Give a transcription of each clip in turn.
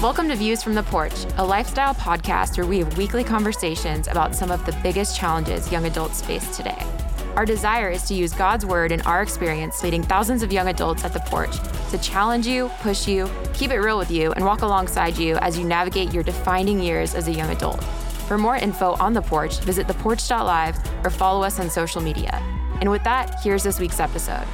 Welcome to Views from the Porch, a lifestyle podcast where we have weekly conversations about some of the biggest challenges young adults face today. Our desire is to use God's word and our experience leading thousands of young adults at the porch to challenge you, push you, keep it real with you, and walk alongside you as you navigate your defining years as a young adult. For more info on the porch, visit theporch.live or follow us on social media. And with that, here's this week's episode.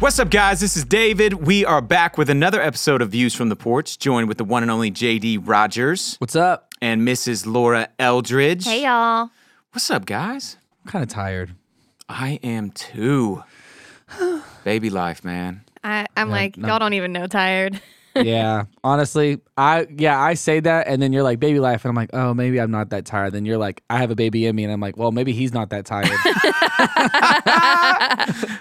What's up, guys? This is David. We are back with another episode of Views from the Porch, joined with the one and only JD Rogers What's up? and Mrs. Laura Eldridge. Hey, y'all. What's up, guys? I'm kind of tired. I am too. Baby life, man. I, I'm like, no. y'all don't even know tired. yeah, honestly, I yeah I say that, and then you're like baby life, and I'm like, oh, maybe I'm not that tired. Then you're like, I have a baby in me, and I'm like, well, maybe he's not that tired.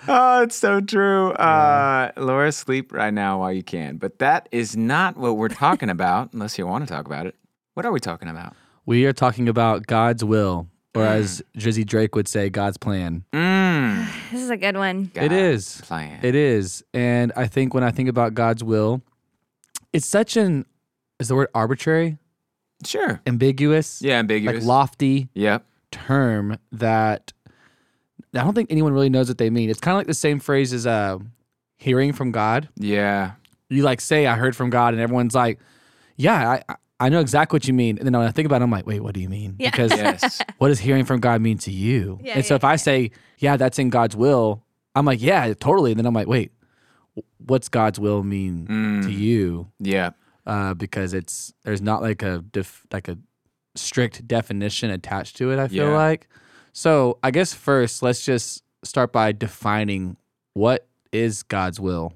Oh, it's so true. Uh, Laura, sleep right now while you can. But that is not what we're talking about, unless you want to talk about it. What are we talking about? we are talking about God's will, or as Drizzy Drake would say, God's plan. Mmm. This is a good one. it is. Plan. It is, and I think when I think about God's will, it's such an is the word arbitrary, Sure. ambiguous, Yeah, ambiguous. like lofty Yep. term that I don't think anyone really knows what they mean. It's kind of like the same phrase as uh, hearing from God. Yeah. You like say, "I heard from God," and everyone's like, "Yeah, I I- I know exactly what you mean." And then when I think about it, I'm like, "Wait, what do you mean?" Yeah. Because Yes. what does hearing from God mean to you? Yeah, and so yeah, if I say, "Yeah, that's in God's will," I'm like, "Yeah, totally." And then I'm like, "Wait, wh- what's God's will mean to Mm. you?" Yeah. Uh, because it's there's not like a def, like a strict definition attached to it. I feel Yeah. like. So I guess first, let's just start by defining what is God's will.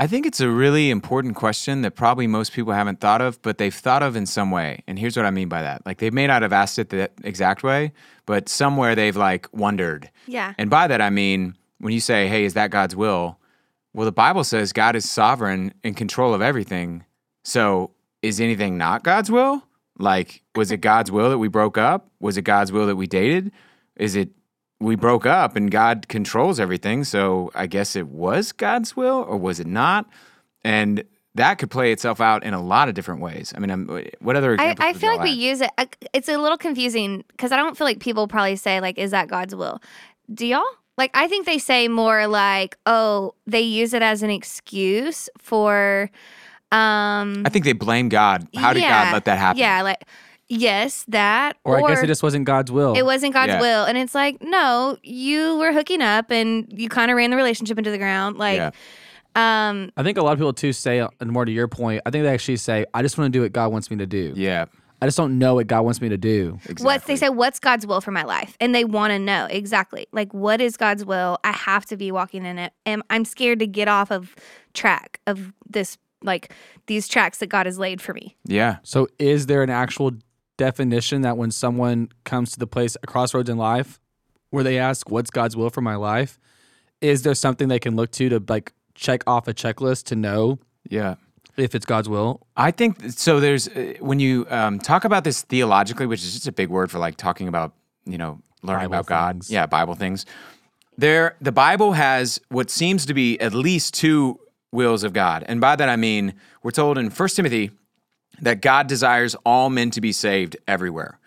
I think it's a really important question that probably most people haven't thought of, but they've thought of in some way. And here's what I mean by that. Like they may not have asked it the exact way, but somewhere they've like wondered. Yeah. And by that I mean when you say, "Hey, is that God's will?" Well, the Bible says God is sovereign in control of everything. So, is anything not God's will? Like, was it God's will that we broke up? Was it God's will that we dated? Is it we broke up and God controls everything? So, I guess it was God's will, or was it not? And that could play itself out in a lot of different ways. I mean, I'm, what other I, examples? I feel like we use it. Uh, it's a little confusing because I don't feel like people probably say like, "Is that God's will?" Do y'all? Like, I think they say more like, "Oh, they use it as an excuse for." Um, I think they blame God. How did yeah, God let that happen? Yeah, like yes, that. Or, I guess it just wasn't God's will. It wasn't God's Yeah. will. And it's like, no, you were hooking up and you kind of ran the relationship into the ground. Like, Yeah. um, I think a lot of people too say, and more to your point, I think they actually say, "I just want to do what God wants me to do. Yeah. I just don't know what God wants me to do." Exactly. what's they say, what's God's will for my life? And they want to know exactly, like, what is God's will? I have to be walking in it. And I'm scared to get off of track of this, like, these tracks that God has laid for me. Yeah. So, is there an actual definition that when someone comes to the place, a crossroads in life, where they ask, "What's God's will for my life?" Is there something they can look to to like check off a checklist to know Yeah. If it's God's will? I think so. There's uh, when you um, talk about this theologically, which is just a big word for like talking about you know learning Bible about God. Yeah, Bible things. There, the Bible has what seems to be at least two wills of God, and by that I mean we're told in First Timothy that God desires all men to be saved everywhere,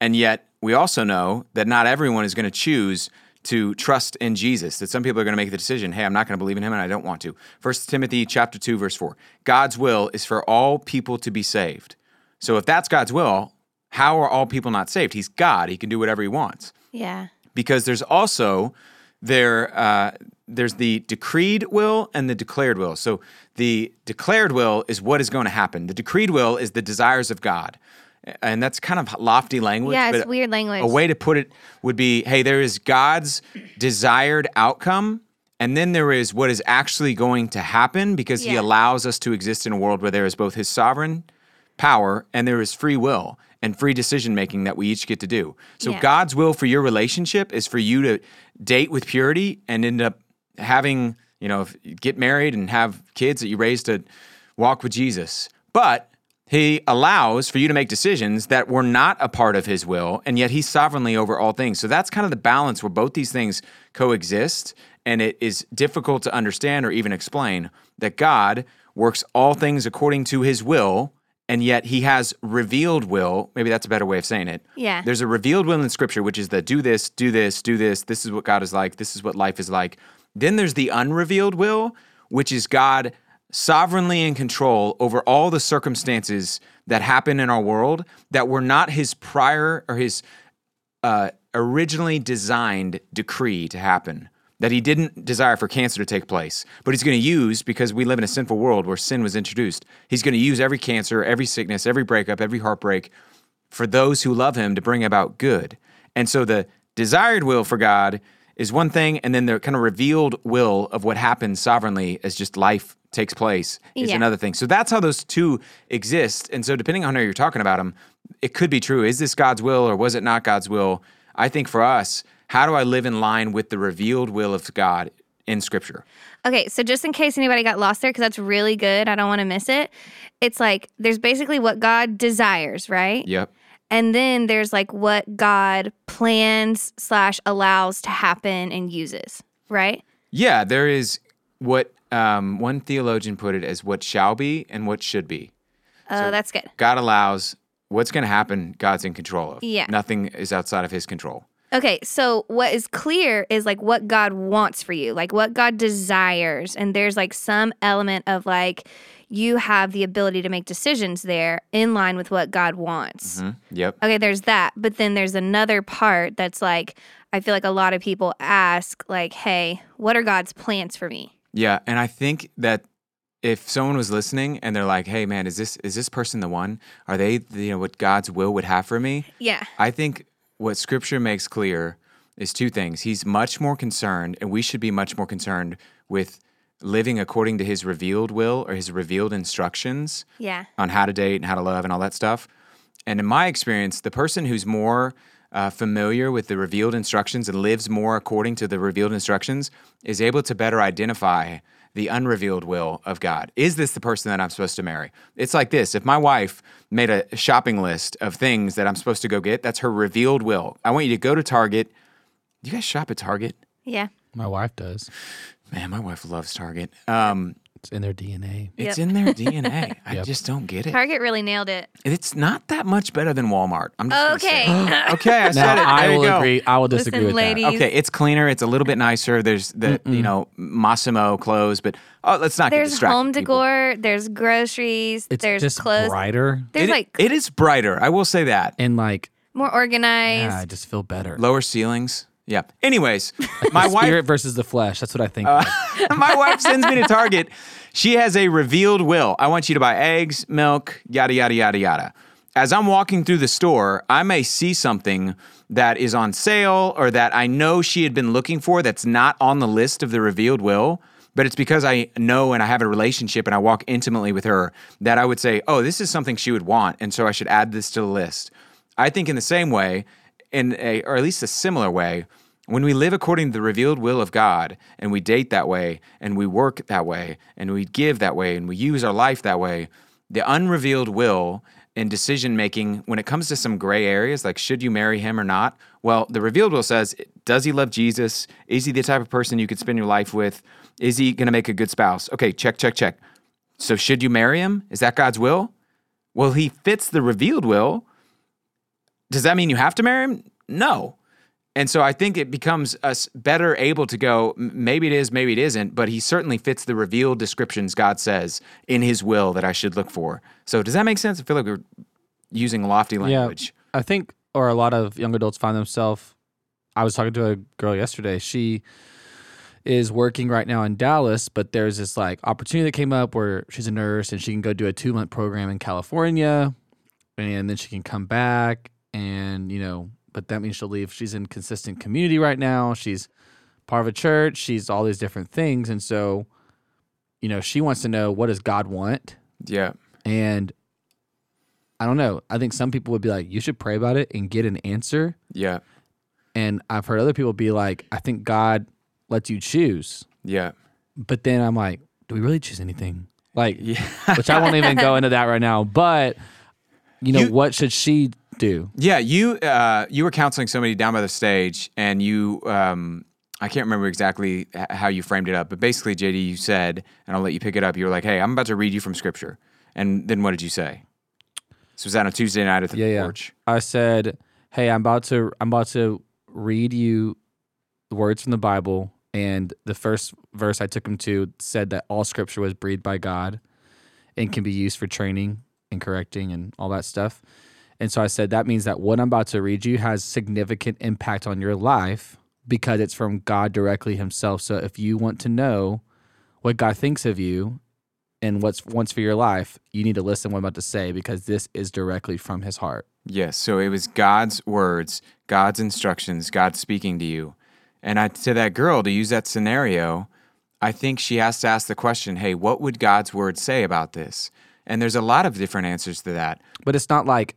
and yet we also know that not everyone is going to choose to trust in Jesus. That some people are going to make the decision, "Hey, I'm not going to believe in him and I don't want to." First Timothy chapter 2 verse 4. God's will is for all people to be saved. So if that's God's will, how are all people not saved? He's God. He can do whatever he wants. Yeah. Because there's also there uh, there's the decreed will and the declared will. So the declared will is what is going to happen. The decreed will is the desires of God. And that's kind of lofty language. Yeah, it's weird language. a way to put it would be hey, there is God's desired outcome, and then there is what is actually going to happen because He allows us to exist in a world where there is both His sovereign power and there is free will and free decision making that we each get to do. So, Yeah. God's will for your relationship is for you to date with purity and end up having, you know, get married and have kids that you raise to walk with Jesus. But He allows for you to make decisions that were not a part of his will, and yet he's sovereignly over all things. So that's kind of the balance where both these things coexist, and it is difficult to understand or even explain that God works all things according to his will, and yet he has revealed will. Maybe that's a better way of saying it. Yeah. There's a revealed will in scripture, which is the do this, do this, do this. This is what God is like. This is what life is like. Then there's the unrevealed will, which is God sovereignly in control over all the circumstances that happen in our world that were not his prior or his uh, originally designed decree to happen. That he didn't desire for cancer to take place, but he's going to use because we live in a sinful world where sin was introduced. He's going to use every cancer, every sickness, every breakup, every heartbreak for those who love him to bring about good. And so the desired will for God is one thing, and then the kind of revealed will of what happens sovereignly is just life takes place is Yeah. another thing. So that's how those two exist. And so depending on how you're talking about them, it could be true. Is this God's will or was it not God's will? I think for us, how do I live in line with the revealed will of God in Scripture? Okay, so just in case anybody got lost there, because that's really good, I don't want to miss it. It's like there's basically what God desires, right? Yep. And then there's like what God plans slash allows to happen and uses, right? Yeah, there is what um, one theologian put it as what shall be and what should be. Oh, that's good. God allows what's going to happen, God's in control of. Yeah. Nothing is outside of his control. Okay, so what is clear is like what God wants for you, like what God desires. And there's like some element of like you have the ability to make decisions there in line with what God wants. Hmm? Yep. Okay, there's that. But then there's another part that's like, I feel like a lot of people ask, like, hey, what are God's plans for me? Yeah, and I think that if someone was listening and they're like, "Hey, man, is this is this person the one? Are they you know what God's will would have for me?" Yeah. I think what Scripture makes clear is two things. He's much more concerned, and we should be much more concerned with living according to His revealed will or His revealed instructions Yeah. on how to date and how to love and all that stuff. And in my experience, the person who's more uh, familiar with the revealed instructions and lives more according to the revealed instructions is able to better identify the unrevealed will of God. Is this the person that I'm supposed to marry? It's like this if my wife made a shopping list of things that I'm supposed to go get, that's her revealed will. I want you to go to Target. Do you guys shop at Target? Yeah. My wife does. Man, my wife loves Target. Um, It's in their DNA. it's Yep. in their DNA. I Yep. just don't get it. Target really nailed it. It's not that much better than Walmart. I'm just gonna say. Okay. Okay, I said Now, it. There I you will go. agree. I will disagree Listen, with ladies. Okay, it's cleaner. It's a little bit nicer. There's the you know Mossimo clothes, but oh, let's not get distracted. there's distracted. home people. decor, there's groceries, that. It's there's just clothes. brighter There's It- like it is brighter. I will say that. and like more organized. yeah, I just feel better. Lower ceilings. Yeah. Anyways, my wife Spirit versus the flesh. That's what I think. Uh, my wife sends me to Target. She has a revealed will. I want you to buy eggs, milk, yada, yada, yada, yada. As I'm walking through the store, I may see something that is on sale or that I know she had been looking for that's not on the list of the revealed will, but it's because I know and I have a relationship and I walk intimately with her that I would say, oh, this is something she would want. And so I should add this to the list. I think in the same way, in a, or at least a similar way, when we live according to the revealed will of God and we date that way and we work that way and we give that way and we use our life that way, the unrevealed will in decision making when it comes to some gray areas like should you marry him or not, well, the revealed will says, does he love Jesus? Is he the type of person you could spend your life with? Is he going to make a good spouse? Okay, check, check, check. So should you marry him? Is that God's will? Well, he fits the revealed will. Does that mean you have to marry him? No. And so I think it becomes us better able to go, maybe it is, maybe it isn't, but he certainly fits the revealed descriptions God says in his will that I should look for. So does that make sense? I feel like we're using lofty language. Yeah, I think, or a lot of young adults find themselves. I was talking to a girl yesterday. She is working right now in Dallas, but there's this like opportunity that came up where she's a nurse and she can go do a two month program in California, and then she can come back and you know, but that means she'll leave. She's in consistent community right now. She's part of a church. She's all these different things, and so, you know, she wants to know what does God want. Yeah. And I don't know. I think some people would be like, you should pray about it and get an answer. Yeah. And I've heard other people be like, I think God lets you choose. Yeah. But then I'm like, do we really choose anything? Like, yeah. which I won't even go into that right now. But you know, You- what should she do? Yeah, you uh, you were counseling somebody down by the stage, and you um, I can't remember exactly how you framed it up, but basically, JD, you said, and I'll let you pick it up. You were like, "Hey, I'm about to read you from Scripture," and then what did you say? So was that on Tuesday night at the Yeah, yeah. I said, "Hey, I'm about to I'm about to read you the words from the Bible." And the first verse I took him to said that all scripture was breathed by God and can be used for training and correcting and all that stuff. And so I said that means that what I'm about to read you has significant impact on your life because it's from God directly himself. So if you want to know what God thinks of you and what's wants for your life, you need to listen to what I'm about to say because this is directly from his heart. Yes. So it was God's words, God's instructions, God speaking to you. And I, to that girl, to use that scenario, I think she has to ask the question, hey, what would God's word say about this? And there's a lot of different answers to that. But it's not like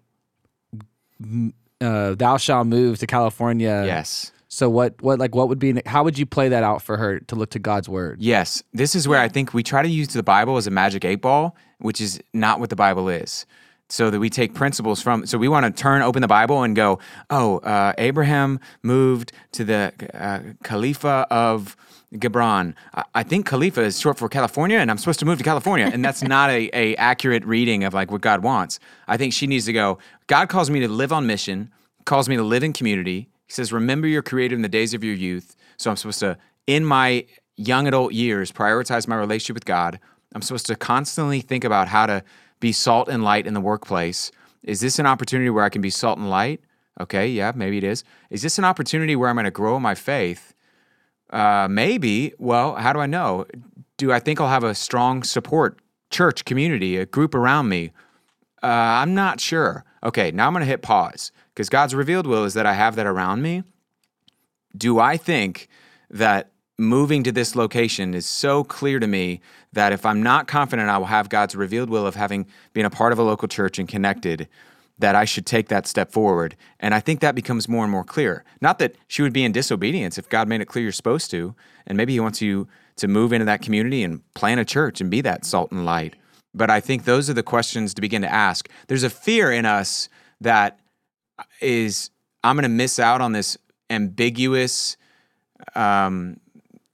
uh, thou shall move to California. yes. So what what like what would be how would you play that out for her to look to God's word? Yes. This is where I think we try to use the Bible as a magic eight ball, which is not what the Bible is. So that we take principles from, so we want to turn open the Bible and go, oh, uh, Abraham moved to the uh, Khalifa of Gibran. I, I think Khalifa is short for California, and I'm supposed to move to California, and that's not a, a accurate reading of like what God wants. I think she needs to go. God calls me to live on mission, calls me to live in community. He says, "Remember your Creator in the days of your youth." So I'm supposed to, in my young adult years, prioritize my relationship with God. I'm supposed to constantly think about how to be salt and light in the workplace. Is this an opportunity where I can be salt and light? Okay, yeah, maybe it is. Is this an opportunity where I'm going to grow my faith? Uh, maybe. Well, how do I know? Do I think I'll have a strong support church community, a group around me? Uh, I'm not sure. Okay, now I'm going to hit pause because God's revealed will is that I have that around me. Do I think that moving to this location is so clear to me that if I'm not confident I will have God's revealed will of having been a part of a local church and connected, that I should take that step forward. And I think that becomes more and more clear. Not that she would be in disobedience if God made it clear you're supposed to, and maybe He wants you to move into that community and plant a church and be that salt and light. But I think those are the questions to begin to ask. There's a fear in us that is I'm going to miss out on this ambiguous um,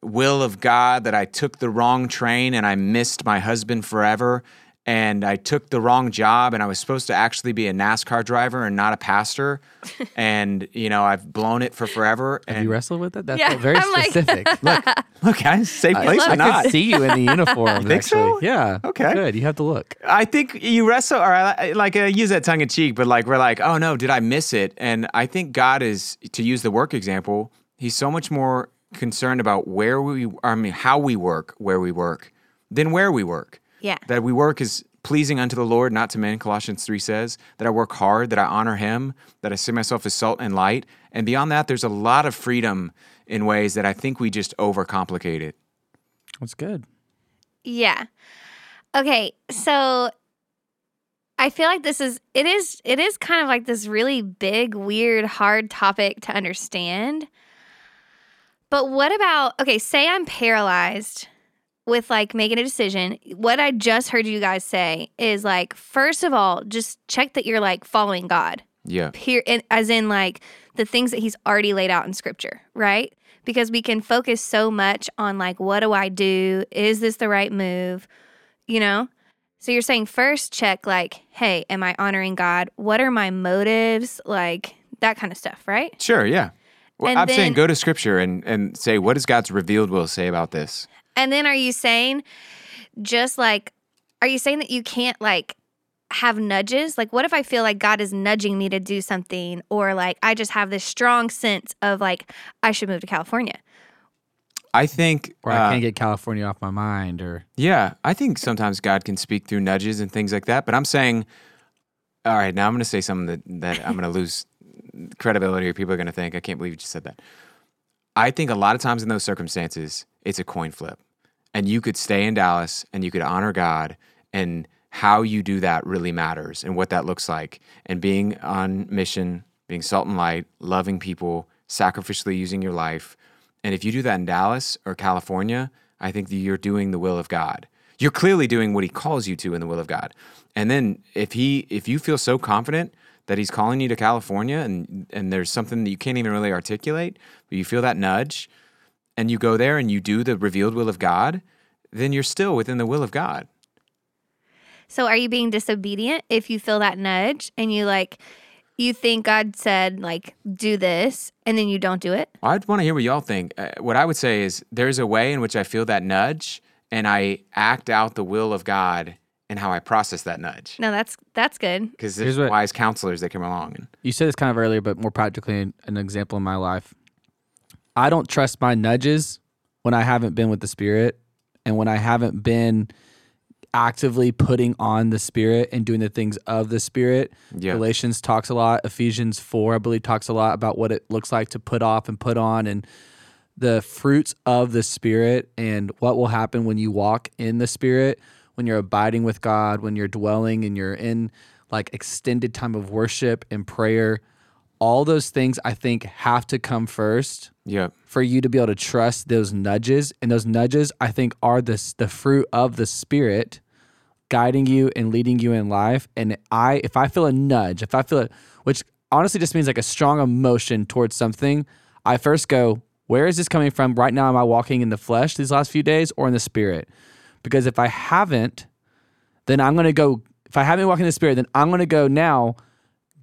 will of God that I took the wrong train and I missed my husband forever. And I took the wrong job and I was supposed to actually be a NASCAR driver and not a pastor. and, you know, I've blown it for forever. Have And you wrestled with it? That's Yeah, very I'm like- specific. Look, look, guys, safe place I or not. could see you in the uniform. think so? actually. Yeah. Okay. Good. You have to look. I think you wrestle, or I, like I use that tongue in cheek, but like we're like, oh no, did I miss it? And I think God is, to use the work example, He's so much more concerned about where we, I mean, how we work, where we work, than where we work. Yeah. That we work is pleasing unto the Lord, not to men. Colossians three says that I work hard, that I honor Him, that I see myself as salt and light. And beyond that, there's a lot of freedom in ways that I think we just overcomplicate it. That's good. Yeah. Okay, so I feel like this is it is it is kind of like this really big, weird, hard topic to understand. But what about okay, say I'm paralyzed with like making a decision. What I just heard you guys say is like first of all, just check that you're like following God. Yeah. Here as in like the things that he's already laid out in scripture, right? Because we can focus so much on like what do I do? Is this the right move? You know? So you're saying first check like, hey, am I honoring God? What are my motives? Like that kind of stuff, right? Sure, yeah. Well, And I'm saying go to scripture and, and say, what does God's revealed will say about this? And then are you saying just like are you saying that you can't like have nudges? Like what if I feel like God is nudging me to do something or like I just have this strong sense of like I should move to California? I think, Or uh, I can't get California off my mind. Or yeah, I think sometimes God can speak through nudges and things like that. But I'm saying, all right, now I'm going to say something that, that I'm going to lose credibility or people are going to think, I can't believe you just said that. I think a lot of times in those circumstances, it's a coin flip. And you could stay in Dallas and you could honor God and how you do that really matters and what that looks like. And being on mission, being salt and light, loving people, sacrificially using your life. And if you do that in Dallas or California, I think that you're doing the will of God. You're clearly doing what he calls you to in the will of God. And then if he if you feel so confident that he's calling you to California and and there's something that you can't even really articulate, but you feel that nudge and you go there and you do the revealed will of God, then you're still within the will of God. So are you being disobedient if you feel that nudge and you like you think God said like do this and then you don't do it? I'd want to hear what y'all think. Uh, what I would say is there's a way in which I feel that nudge and I act out the will of God and how I process that nudge. No, that's that's good. Because there's what- wise counselors that come along. And You said this kind of earlier, but more practically, an- an example in my life. I don't trust my nudges when I haven't been with the Spirit and when I haven't been actively putting on the Spirit and doing the things of the Spirit. Yeah. Galatians talks a lot. Ephesians 4, I believe, talks a lot about what it looks like to put off and put on and the fruits of the Spirit and what will happen when you walk in the Spirit, when you're abiding with God, when you're dwelling and you're in like extended time of worship and prayer. All those things I think have to come first yeah. for you to be able to trust those nudges. And those nudges, I think, are the, the fruit of the Spirit guiding you and leading you in life. And I, if I feel a nudge, if I feel it, which honestly just means like a strong emotion towards something, I first go, where is this coming from? Right now, am I walking in the flesh these last few days or in the Spirit? Because if I haven't, then I'm going to go, if I haven't walked in the Spirit, then I'm going to go now,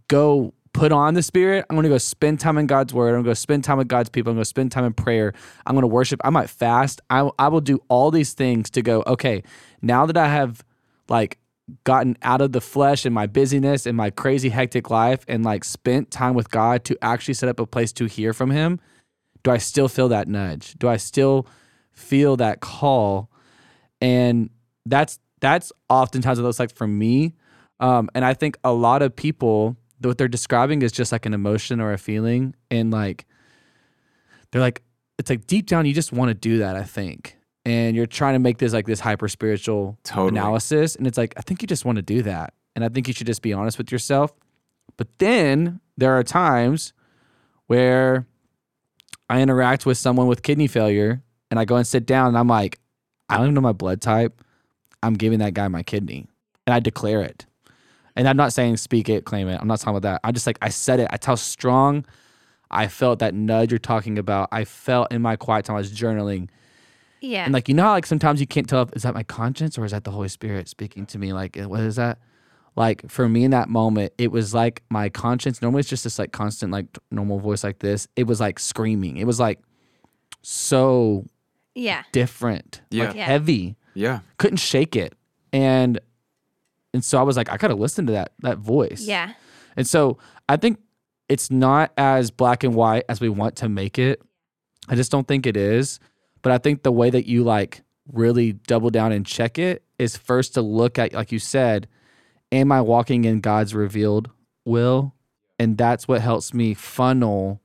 go put on the spirit. I'm going to go spend time in God's word. I'm going to go spend time with God's people. I'm going to spend time in prayer. I'm going to worship. I might fast. I, I will do all these things to go, okay, now that I have like gotten out of the flesh and my busyness and my crazy hectic life and like spent time with God to actually set up a place to hear from him, do I still feel that nudge? Do I still feel that call? And that's that's oftentimes what it looks like for me. Um, and I think a lot of people what they're describing is just like an emotion or a feeling, and like they're like it's like deep down you just want to do that. I think, and you're trying to make this like this hyper spiritual Totally. analysis, and it's like I think you just want to do that, and I think you should just be honest with yourself. But then there are times where I interact with someone with kidney failure, and I go and sit down, and I'm like, I don't even know my blood type. I'm giving that guy my kidney, and I declare it. And I'm not saying speak it, claim it. I'm not talking about that. I just like I said it. I tell strong. I felt that nudge you're talking about. I felt in my quiet time I was journaling. Yeah. And like you know how like sometimes you can't tell if is that my conscience or is that the Holy Spirit speaking to me? Like what is that? Like for me in that moment, it was like my conscience. Normally it's just this like constant like normal voice like this. It was like screaming. It was like so yeah. different, Yeah. like Yeah. heavy. Yeah. Couldn't shake it, and and so I was like, I gotta listen to that that voice. Yeah. And so I think it's not as black and white as we want to make it. I just don't think it is. But I think the way that you like really double down and check it is first to look at, like you said, am I walking in God's revealed will? And that's what helps me funnel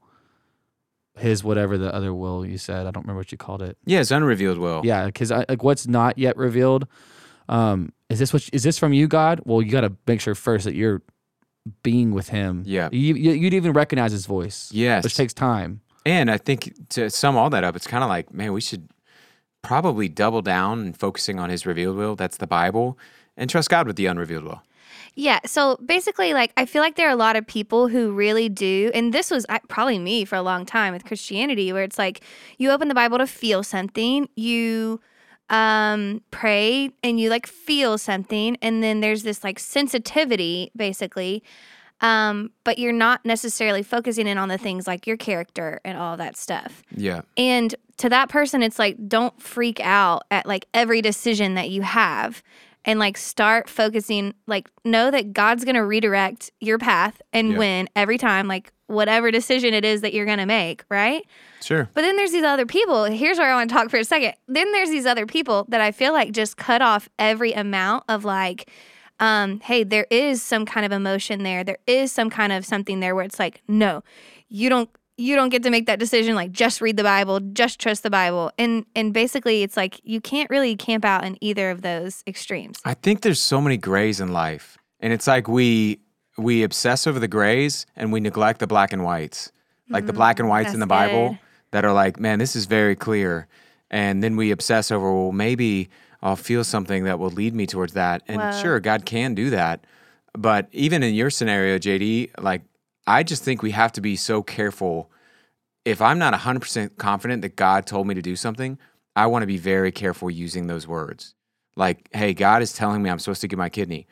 his whatever the other will you said. I don't remember what you called it. Yeah, it's unrevealed will. Yeah, because like what's not yet revealed. Um, is this what is this from you, God? Well, you got to make sure first that you're being with Him. Yeah. you, you you'd even recognize His voice. Yes. which takes time. And I think to sum all that up, it's kind of like, man, we should probably double down and focusing on his revealed will. That's the Bible. And trust God with the unrevealed will. Yeah. So basically, like, I feel like there are a lot of people who really do, and this was probably me for a long time with Christianity, where it's like you open the Bible to feel something, you um pray and you like feel something and then there's this like sensitivity basically um but you're not necessarily focusing in on the things like your character and all that stuff Yeah. and to that person, it's like, don't freak out at like every decision that you have and like start focusing, like, know that God's going to redirect your path and Yeah. win every time, like, whatever decision it is that you're going to make, right? Sure. But then there's these other people. Here's where I want to talk for a second. Then there's these other people that I feel like just cut off every amount of like, um, hey, there is some kind of emotion there. There is some kind of something there where it's like, no, you don't you don't get to make that decision like just read the bible just trust the bible and and basically it's like you can't really camp out in either of those extremes I think there's so many grays in life. And it's like we we obsess over the grays and we neglect the black and whites. Like the mm, black and whites in the Bible good. that are like, man, this is very clear. And then we obsess over, well, maybe I'll feel something that will lead me towards that. And sure, God can do that. But even in your scenario, JD, like I just think we have to be so careful. If I'm not 100% confident that God told me to do something, I want to be very careful using those words. Like, hey, God is telling me I'm supposed to give my kidney.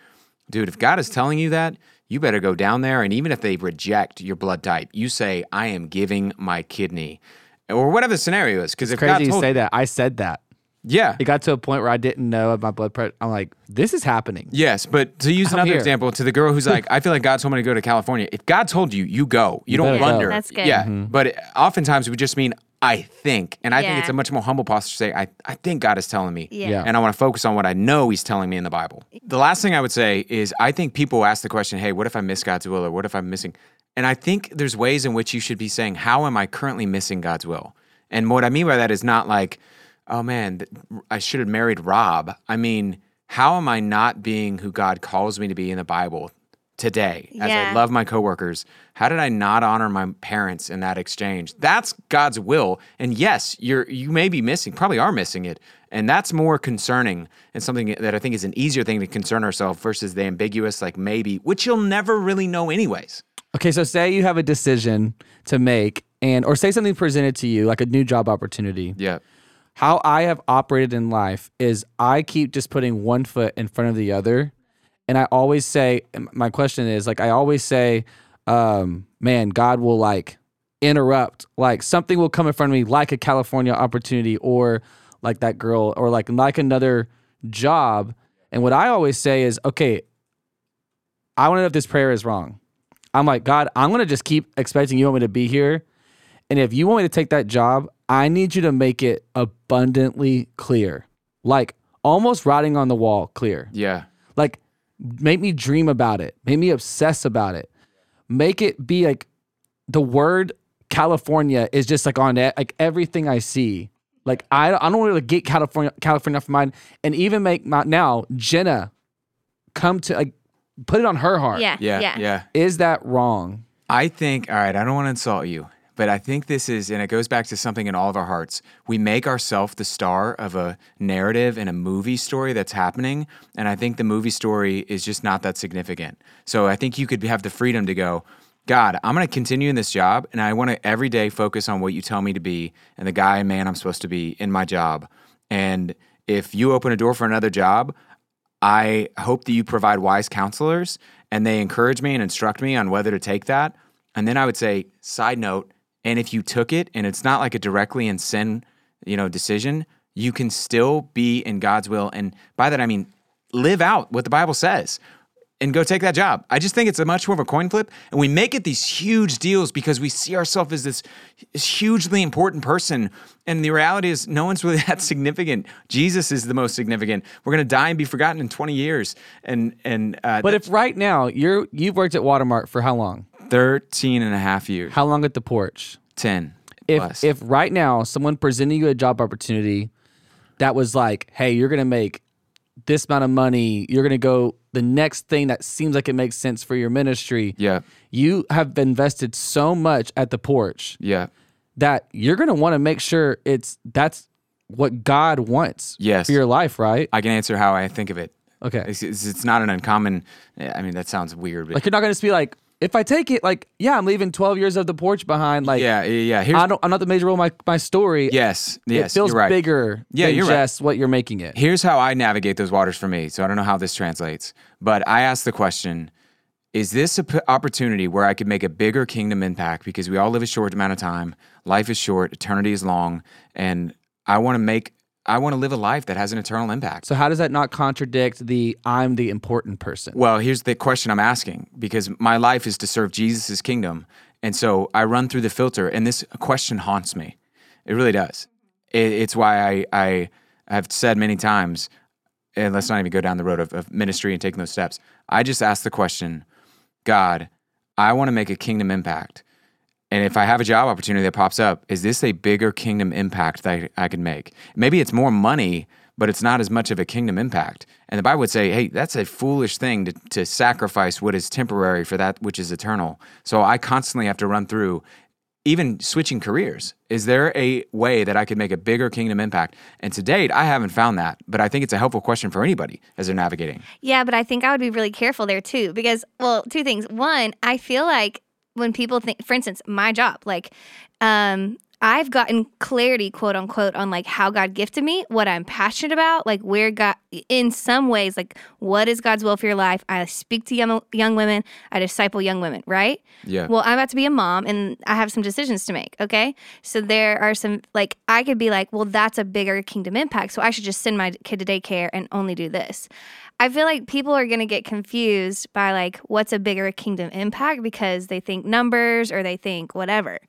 Dude, if God is telling you that, you better go down there. And even if they reject your blood type, you say, I am giving my kidney. Or whatever the scenario is. Because if God Crazy you told say that. I said that. Yeah. It got to a point where I didn't know of my blood pressure. I'm like, this is happening. Yes, but to use I'm another here. example, to the girl who's like, I feel like God told me to go to California. If God told you, you go. You, don't better go. wonder. That's good. Yeah, mm-hmm. but oftentimes we just mean I think, and I think it's a much more humble posture to say I, I think God is telling me, Yeah. Yeah. and I want to focus on what I know He's telling me in the Bible. The last thing I would say is I think people ask the question, Hey, what if I miss God's will, or what if I'm missing? And I think there's ways in which you should be saying, How am I currently missing God's will? And what I mean by that is not like, oh man, I should have married Rob. I mean, how am I not being who God calls me to be in the Bible today as I love my coworkers? How did I not honor my parents in that exchange? That's God's will. And yes, you're you may be missing, probably are missing it. And that's more concerning and something that I think is an easier thing to concern ourselves versus the ambiguous like maybe, which you'll never really know anyways. Okay, so say you have a decision to make, and or say something presented to you, like a new job opportunity. Yeah. How I have operated in life is I keep just putting one foot in front of the other, and I always say, my question is like I always say, um, man, God will like interrupt, like something will come in front of me, like a California opportunity, or like that girl, or like like another job. And what I always say is, okay, I want to know if this prayer is wrong. I'm like, God, I'm gonna just keep expecting you want me to be here. And if you want me to take that job, I need you to make it abundantly clear. Like almost writing on the wall clear. Yeah. Like make me dream about it. Make me obsess about it. Make it be like the word California is just like on it, like everything I see. Like I, I don't want to get California California off my mind and even make my now Jenna come to like put it on her heart. Yeah. Yeah. Yeah. Yeah. Is that wrong? I think, all right, I don't want to insult you, but I think this is, and it goes back to something in all of our hearts. We make ourselves the star of a narrative and a movie story that's happening. And I think the movie story is just not that significant. So I think you could have the freedom to go, God, I'm going to continue in this job, and I want to every day focus on what you tell me to be and the guy and man I'm supposed to be in my job. And if you open a door for another job, I hope that you provide wise counselors and they encourage me and instruct me on whether to take that. And then I would say, side note, and if you took it and it's not like a directly in sin, you know, decision, you can still be in God's will. And by that I mean live out what the Bible says and go take that job. I just think it's a much more of a coin flip. And we make it these huge deals because we see ourselves as this hugely important person. And the reality is, no one's really that significant. Jesus is the most significant. We're going to die and be forgotten in 20 years. And, and, uh, But if right now you're you've worked at Watermark for how long? 13 and a half years, How long at the porch? 10 If plus. if right now someone presented you a job opportunity that was like, hey, you're gonna make this amount of money, you're gonna go the next thing that seems like it makes sense for your ministry. yeah, You have invested so much at the porch yeah, that you're gonna want to make sure it's that's what God wants Yes. for your life, right? I can answer how I think of it. Okay. It's, it's, it's not an uncommon, I mean, that sounds weird, but Like you're not gonna just be like, if I take it, like, yeah, I'm leaving 12 years of the porch behind. Like, yeah, yeah, yeah. Here's, I don't, I'm not the major role of my, my story. yes, yes, it feels right. bigger Yeah, than you're right. what you're making it. Here's how I navigate those waters for me. So I don't know how this translates, but I ask the question Is this an opportunity where I could make a bigger kingdom impact? Because we all live a short amount of time, life is short, eternity is long, and I want to make, I want to live a life that has an eternal impact. So how does that not contradict the I'm the important person? Well, here's the question I'm asking because my life is to serve Jesus' kingdom. And so I run through the filter, and this question haunts me. It really does. It, it's why I, I have said many times, and let's not even go down the road of, of ministry and taking those steps. I just ask the question God, I want to make a kingdom impact. And if I have a job opportunity that pops up, is this a bigger kingdom impact that I, I can make? Maybe it's more money, but it's not as much of a kingdom impact. And the Bible would say, hey, that's a foolish thing to, to sacrifice what is temporary for that which is eternal. So I constantly have to run through even switching careers. Is there a way that I could make a bigger kingdom impact? And to date, I haven't found that, but I think it's a helpful question for anybody as they're navigating. Yeah, but I think I would be really careful there too because, well, two things. One, I feel like when people think, for instance, my job, like, um, I've gotten clarity, quote unquote, on like how God gifted me, what I'm passionate about, like where God, in some ways, like what is God's will for your life. I speak to young young women, I disciple young women, right? Yeah. Well, I'm about to be a mom, and I have some decisions to make. Okay, so there are some like I could be like, well, that's a bigger kingdom impact, so I should just send my kid to daycare and only do this. I feel like people are going to get confused by like what's a bigger kingdom impact because they think numbers or they think whatever.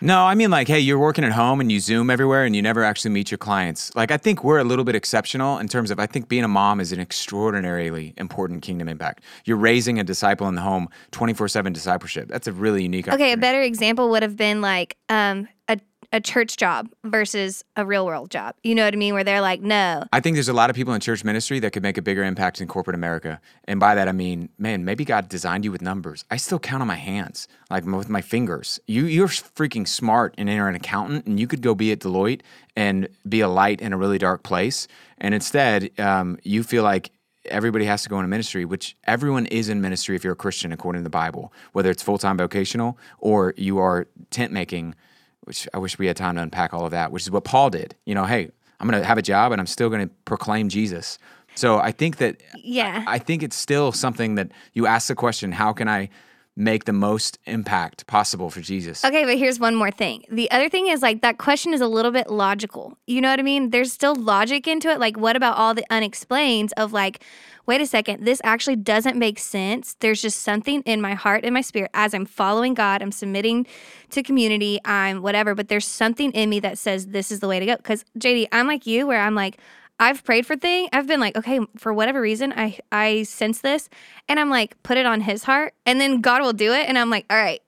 No, I mean like, hey, you're working at home and you Zoom everywhere and you never actually meet your clients. Like, I think we're a little bit exceptional in terms of I think being a mom is an extraordinarily important kingdom impact. You're raising a disciple in the home, 24 seven discipleship. That's a really unique. Okay, a better example would have been like um, a church job versus a real world job. You know what I mean? Where they're like, no, I think there's a lot of people in church ministry that could make a bigger impact in corporate America. And by that I mean, man, maybe God designed you with numbers. I still count on my hands, like with my fingers. You you're freaking smart and you're an accountant, and you could go be at Deloitte and be a light in a really dark place. And instead, um, you feel like everybody has to go into ministry, which everyone is in ministry if you're a Christian according to the Bible, whether it's full time vocational or you are tent making which I wish we had time to unpack all of that, which is what Paul did. You know, hey, I'm going to have a job and I'm still going to proclaim Jesus. So I think that yeah. I think it's still something that you ask the question, how can I make the most impact possible for Jesus? Okay, but here's one more thing. The other thing is like that question is a little bit logical. You know what I mean? There's still logic into it. Like, what about all the unexplains of like, wait a second, this actually doesn't make sense. There's just something in my heart and my spirit as I'm following God, I'm submitting to community, I'm whatever, but there's something in me that says this is the way to go. Because JD, I'm like you, where I'm like, I've prayed for thing. I've been like, okay, for whatever reason, I I sense this, and I'm like, put it on His heart, and then God will do it, and I'm like, all right,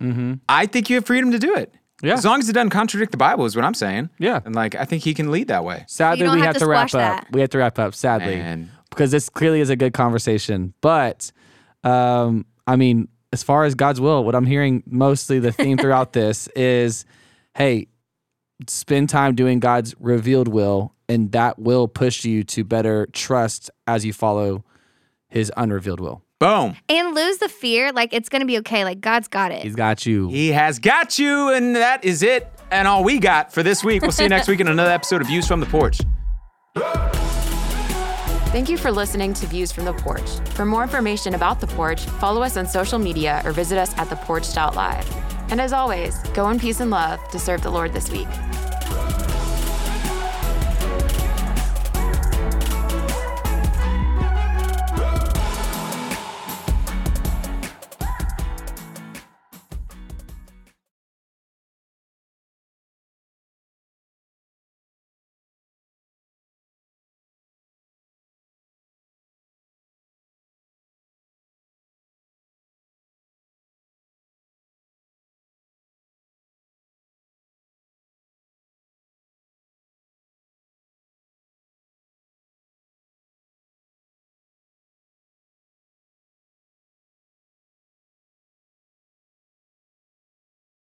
Mm-hmm. I think you have freedom to do it. Yeah. As long as it doesn't contradict the Bible, is what I'm saying. Yeah. And like, I think he can lead that way. Sadly, don't we have have to to wrap up. squash that. We have to wrap up. Sadly, And because this clearly is a good conversation. But, um, I mean, as far as God's will, what I'm hearing mostly the theme throughout this is, hey, spend time doing God's revealed will, and that will push you to better trust as you follow His unrevealed will. boom. and lose the fear. Like it's gonna be okay. Like God's got it. He's got you. He has got you, and that is it. And all we got for this week. We'll see you next week in another episode of Views from the Porch. Thank you for listening to Views from the Porch. For more information about the porch, follow us on social media or visit us at theporch.live. And as always, go in peace and love to serve the Lord this week.